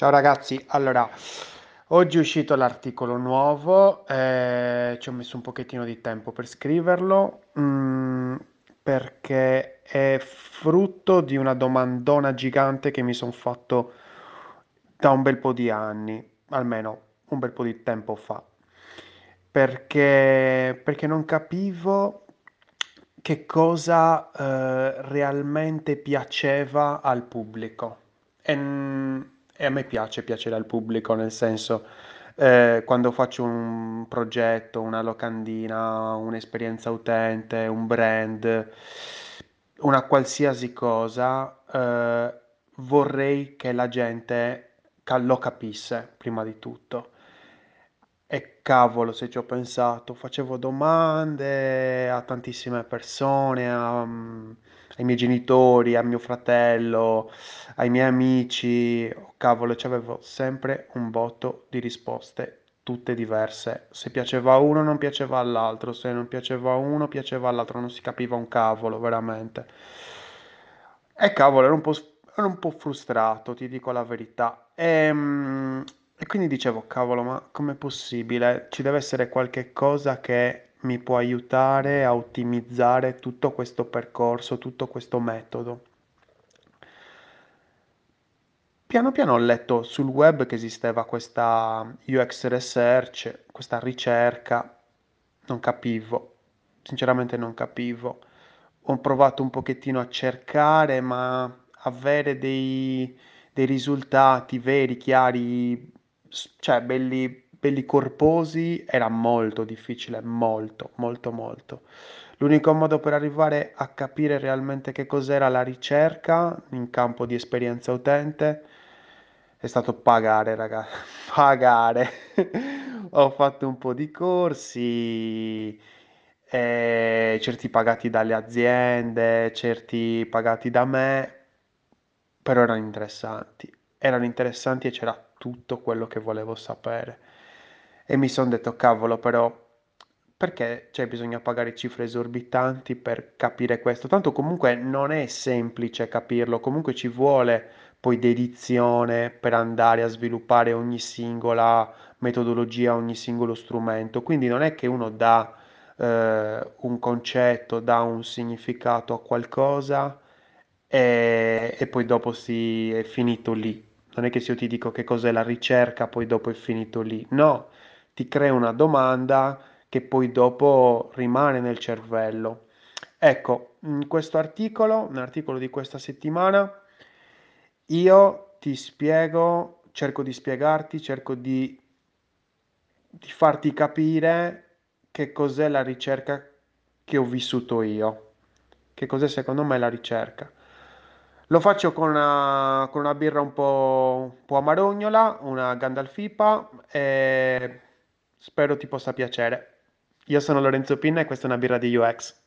Ciao ragazzi, allora, oggi è uscito l'articolo nuovo, eh, ci ho messo un pochettino di tempo per scriverlo, mm, perché è frutto di una domandona gigante che mi sono fatto da un bel po' di anni, almeno un bel po' di tempo fa, perché, perché non capivo che cosa eh, realmente piaceva al pubblico. E, e a me piace piacere al pubblico, nel senso, eh, quando faccio un progetto, una locandina, un'esperienza utente, un brand, una qualsiasi cosa, eh, vorrei che la gente lo capisse prima di tutto. E cavolo, se ci ho pensato, facevo domande a tantissime persone, a- mm, ai miei genitori, a mio fratello, ai miei amici. Oh, cavolo, c'avevo sempre un botto di risposte, tutte diverse. Se piaceva a uno, non piaceva all'altro, se non piaceva a uno, piaceva all'altro, non si capiva un cavolo, veramente. E cavolo, ero un po', ero un po' frustrato, ti dico la verità. E, e quindi dicevo, cavolo, ma com'è possibile? Ci deve essere qualche cosa che mi può aiutare a ottimizzare tutto questo percorso, tutto questo metodo. Piano piano ho letto sul web che esisteva questa UX research, questa ricerca, non capivo, sinceramente non capivo. Ho provato un pochettino a cercare, ma avere dei, dei risultati veri, chiari, cioè belli, belli corposi, era molto difficile, molto, molto, molto. L'unico modo per arrivare a capire realmente che cos'era la ricerca in campo di esperienza utente è stato pagare, raga, pagare. Ho fatto un po' di corsi, eh, certi pagati dalle aziende, certi pagati da me, però erano interessanti. Erano interessanti e c'era tutto quello che volevo sapere. E mi sono detto, cavolo, però perché cioè, bisogna pagare cifre esorbitanti per capire questo? Tanto comunque non è semplice capirlo, comunque ci vuole poi dedizione per andare a sviluppare ogni singola metodologia, ogni singolo strumento. Quindi non è che uno dà eh, un concetto, dà un significato a qualcosa e, e poi dopo si è finito lì. Non è che se io ti dico che cos'è la ricerca, poi dopo è finito lì. No, ti crea una domanda che poi dopo rimane nel cervello. Ecco, in questo articolo, un articolo di questa settimana, io ti spiego, cerco di spiegarti, cerco di, di farti capire che cos'è la ricerca che ho vissuto io, che cos'è secondo me la ricerca. Lo faccio con una, con una birra un po', un po' amarognola, una Gandalfipa e spero ti possa piacere. Io sono Lorenzo Pinna e questa è una birra di UX.